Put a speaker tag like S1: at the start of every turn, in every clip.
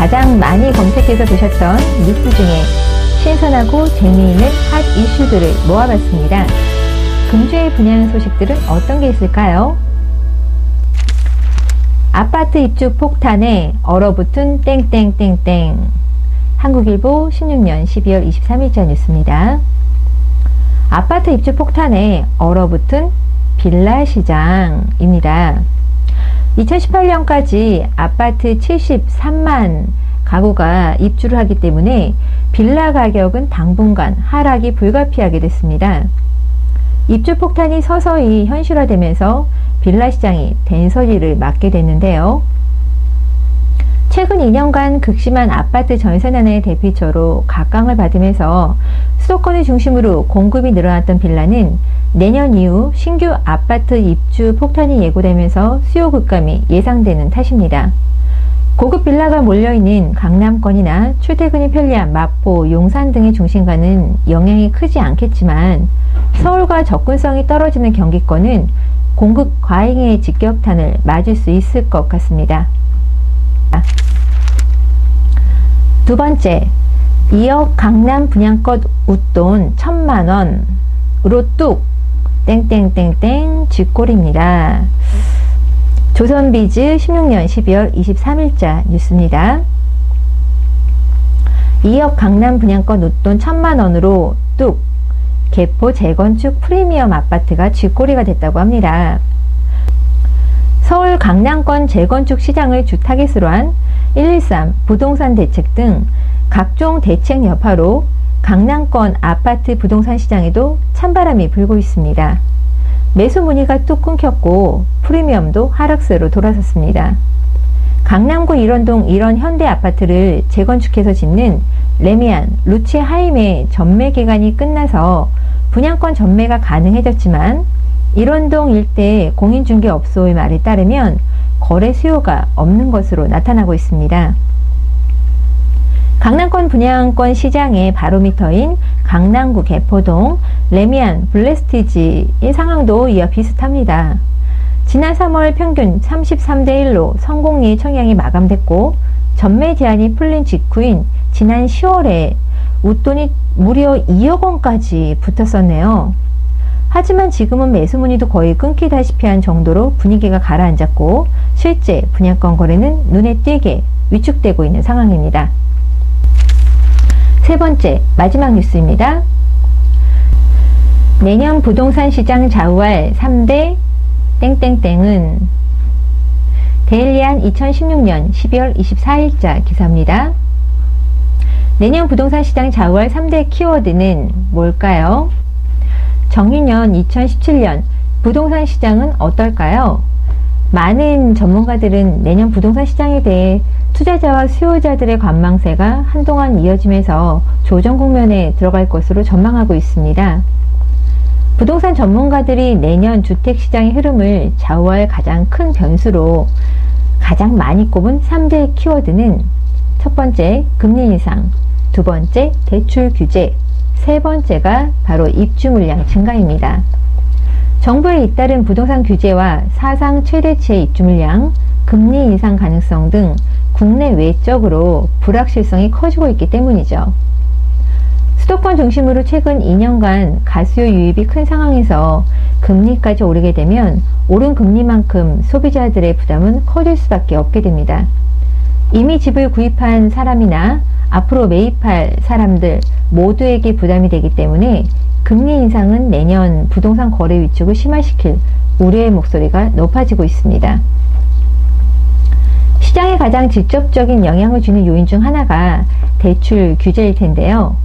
S1: 가장 많이 검색해서 보셨던 뉴스 중에 신선하고 재미있는 핫 이슈들을 모아봤습니다. 금주의 분양 소식들은 어떤 게 있을까요? 아파트 입주 폭탄에 얼어붙은 땡땡땡땡. 한국일보 16년 12월 23일자 뉴스입니다. 아파트 입주 폭탄에 얼어붙은 빌라 시장입니다. 2018년까지 아파트 73만 가구가 입주를 하기 때문에 빌라 가격은 당분간 하락이 불가피하게 됐습니다. 입주 폭탄이 서서히 현실화되면서 빌라 시장이 된서리를 맞게 됐는데요. 최근 2년간 극심한 아파트 전세난의 대피처로 각광을 받으면서 수도권을 중심으로 공급이 늘어났던 빌라는 내년 이후 신규 아파트 입주 폭탄이 예고되면서 수요 급감이 예상되는 탓입니다. 고급 빌라가 몰려있는 강남권이나 출퇴근이 편리한 마포, 용산 등의 중심가는 영향이 크지 않겠지만 서울과 접근성이 떨어지는 경기권은 공급 과잉의 직격탄을 맞을 수 있을 것 같습니다. 두 번째, 2억 강남 분양권 웃돈 천만원으로 뚝 땡땡땡땡 쥐꼬리입니다. 조선비즈 16년 12월 23일자 뉴스입니다. 2억 강남 분양권 웃돈 천만원으로 뚝 개포 재건축 프리미엄 아파트가 쥐꼬리가 됐다고 합니다. 서울 강남권 재건축 시장을 주 타겟으로 한 113 부동산 대책 등 각종 대책 여파로 강남권 아파트 부동산 시장에도 찬바람이 불고 있습니다. 매수 문의가 뚝 끊겼고 프리미엄도 하락세로 돌아섰습니다. 강남구 일원동 일원 현대 아파트를 재건축해서 짓는 레미안, 루치 하임의 전매 기간이 끝나서 분양권 전매가 가능해졌지만 일원동 일대 공인중개업소의 말에 따르면 거래 수요가 없는 것으로 나타나고 있습니다. 강남권 분양권 시장의 바로미터인 강남구 개포동, 레미안, 블레스티지의 상황도 이와 비슷합니다. 지난 3월 평균 33대 1로 성공리 청약이 마감됐고 전매 제한이 풀린 직후인 지난 10월에 웃돈이 무려 2억 원까지 붙었었네요. 하지만 지금은 매수 문의도 거의 끊기다시피 한 정도로 분위기가 가라앉았고 실제 분양권 거래는 눈에 띄게 위축되고 있는 상황입니다. 세 번째, 마지막 뉴스입니다. 내년 부동산 시장 좌우할 3대 땡땡땡은 데일리안 2016년 12월 24일자 기사입니다. 내년 부동산 시장 좌우할 3대 키워드는 뭘까요? 정유년 2017년 부동산 시장은 어떨까요? 많은 전문가들은 내년 부동산 시장에 대해 투자자와 수요자들의 관망세가 한동안 이어지면서 조정 국면에 들어갈 것으로 전망하고 있습니다. 부동산 전문가들이 내년 주택 시장의 흐름을 좌우할 가장 큰 변수로 가장 많이 꼽은 3대 키워드는 첫 번째, 금리 인상, 두 번째, 대출 규제, 세 번째가 바로 입주 물량 증가입니다. 정부의 잇따른 부동산 규제와 사상 최대치의 입주 물량, 금리 인상 가능성 등 국내 외적으로 불확실성이 커지고 있기 때문이죠. 수도권 중심으로 최근 2년간 가수요 유입이 큰 상황에서 금리까지 오르게 되면 오른 금리만큼 소비자들의 부담은 커질 수밖에 없게 됩니다. 이미 집을 구입한 사람이나 앞으로 매입할 사람들 모두에게 부담이 되기 때문에 금리 인상은 내년 부동산 거래 위축을 심화시킬 우려의 목소리가 높아지고 있습니다. 시장에 가장 직접적인 영향을 주는 요인 중 하나가 대출 규제일 텐데요.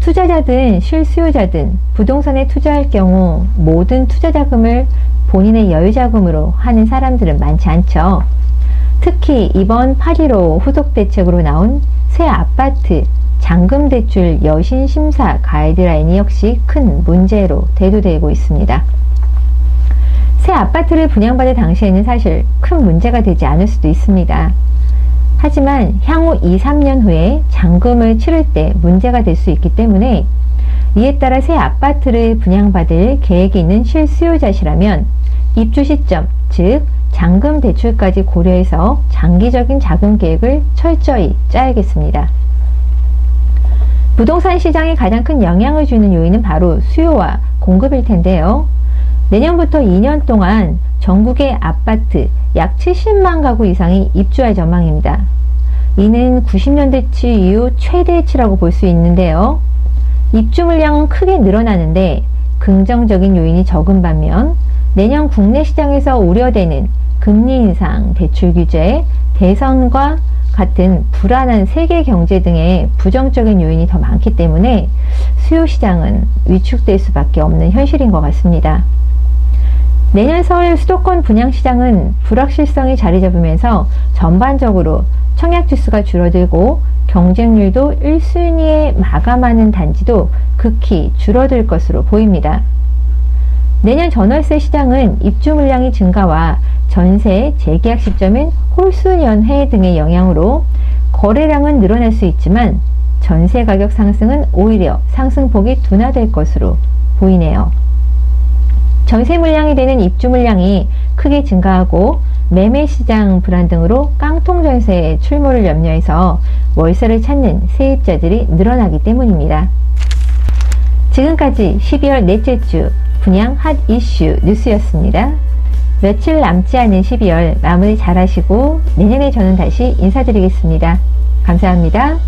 S1: 투자자든 실수요자든 부동산에 투자할 경우 모든 투자 자금을 본인의 여유 자금으로 하는 사람들은 많지 않죠. 특히 이번 8.15 후속 대책으로 나온 새 아파트 잔금 대출 여신 심사 가이드라인이 역시 큰 문제로 대두되고 있습니다. 새 아파트를 분양받을 당시에는 사실 큰 문제가 되지 않을 수도 있습니다. 하지만 향후 2, 3년 후에 잔금을 치를 때 문제가 될 수 있기 때문에 이에 따라 새 아파트를 분양받을 계획이 있는 실수요자시라면 입주 시점, 즉 잔금 대출까지 고려해서 장기적인 자금 계획을 철저히 짜야겠습니다. 부동산 시장에 가장 큰 영향을 주는 요인은 바로 수요와 공급일 텐데요. 내년부터 2년 동안 전국의 아파트 약 70만 가구 이상이 입주할 전망입니다. 이는 90년대치 이후 최대치라고 볼 수 있는데요. 입주 물량은 크게 늘어나는데 긍정적인 요인이 적은 반면 내년 국내 시장에서 우려되는 금리 인상, 대출 규제, 대선과 같은 불안한 세계 경제 등의 부정적인 요인이 더 많기 때문에 수요 시장은 위축될 수밖에 없는 현실인 것 같습니다. 내년 서울 수도권 분양시장은 불확실성이 자리 잡으면서 전반적으로 청약 주수가 줄어들고 경쟁률도 1순위에 마감하는 단지도 극히 줄어들 것으로 보입니다. 내년 전월세 시장은 입주 물량의 증가와 전세 재계약 시점인 홀수연회 등의 영향으로 거래량은 늘어날 수 있지만 전세 가격 상승은 오히려 상승폭이 둔화될 것으로 보이네요. 전세 물량이 되는 입주 물량이 크게 증가하고 매매 시장 불안 등으로 깡통 전세의 출몰을 염려해서 월세를 찾는 세입자들이 늘어나기 때문입니다. 지금까지 12월 넷째 주 분양 핫 이슈 뉴스였습니다. 며칠 남지 않은 12월 마무리 잘 하시고 내년에 저는 다시 인사드리겠습니다. 감사합니다.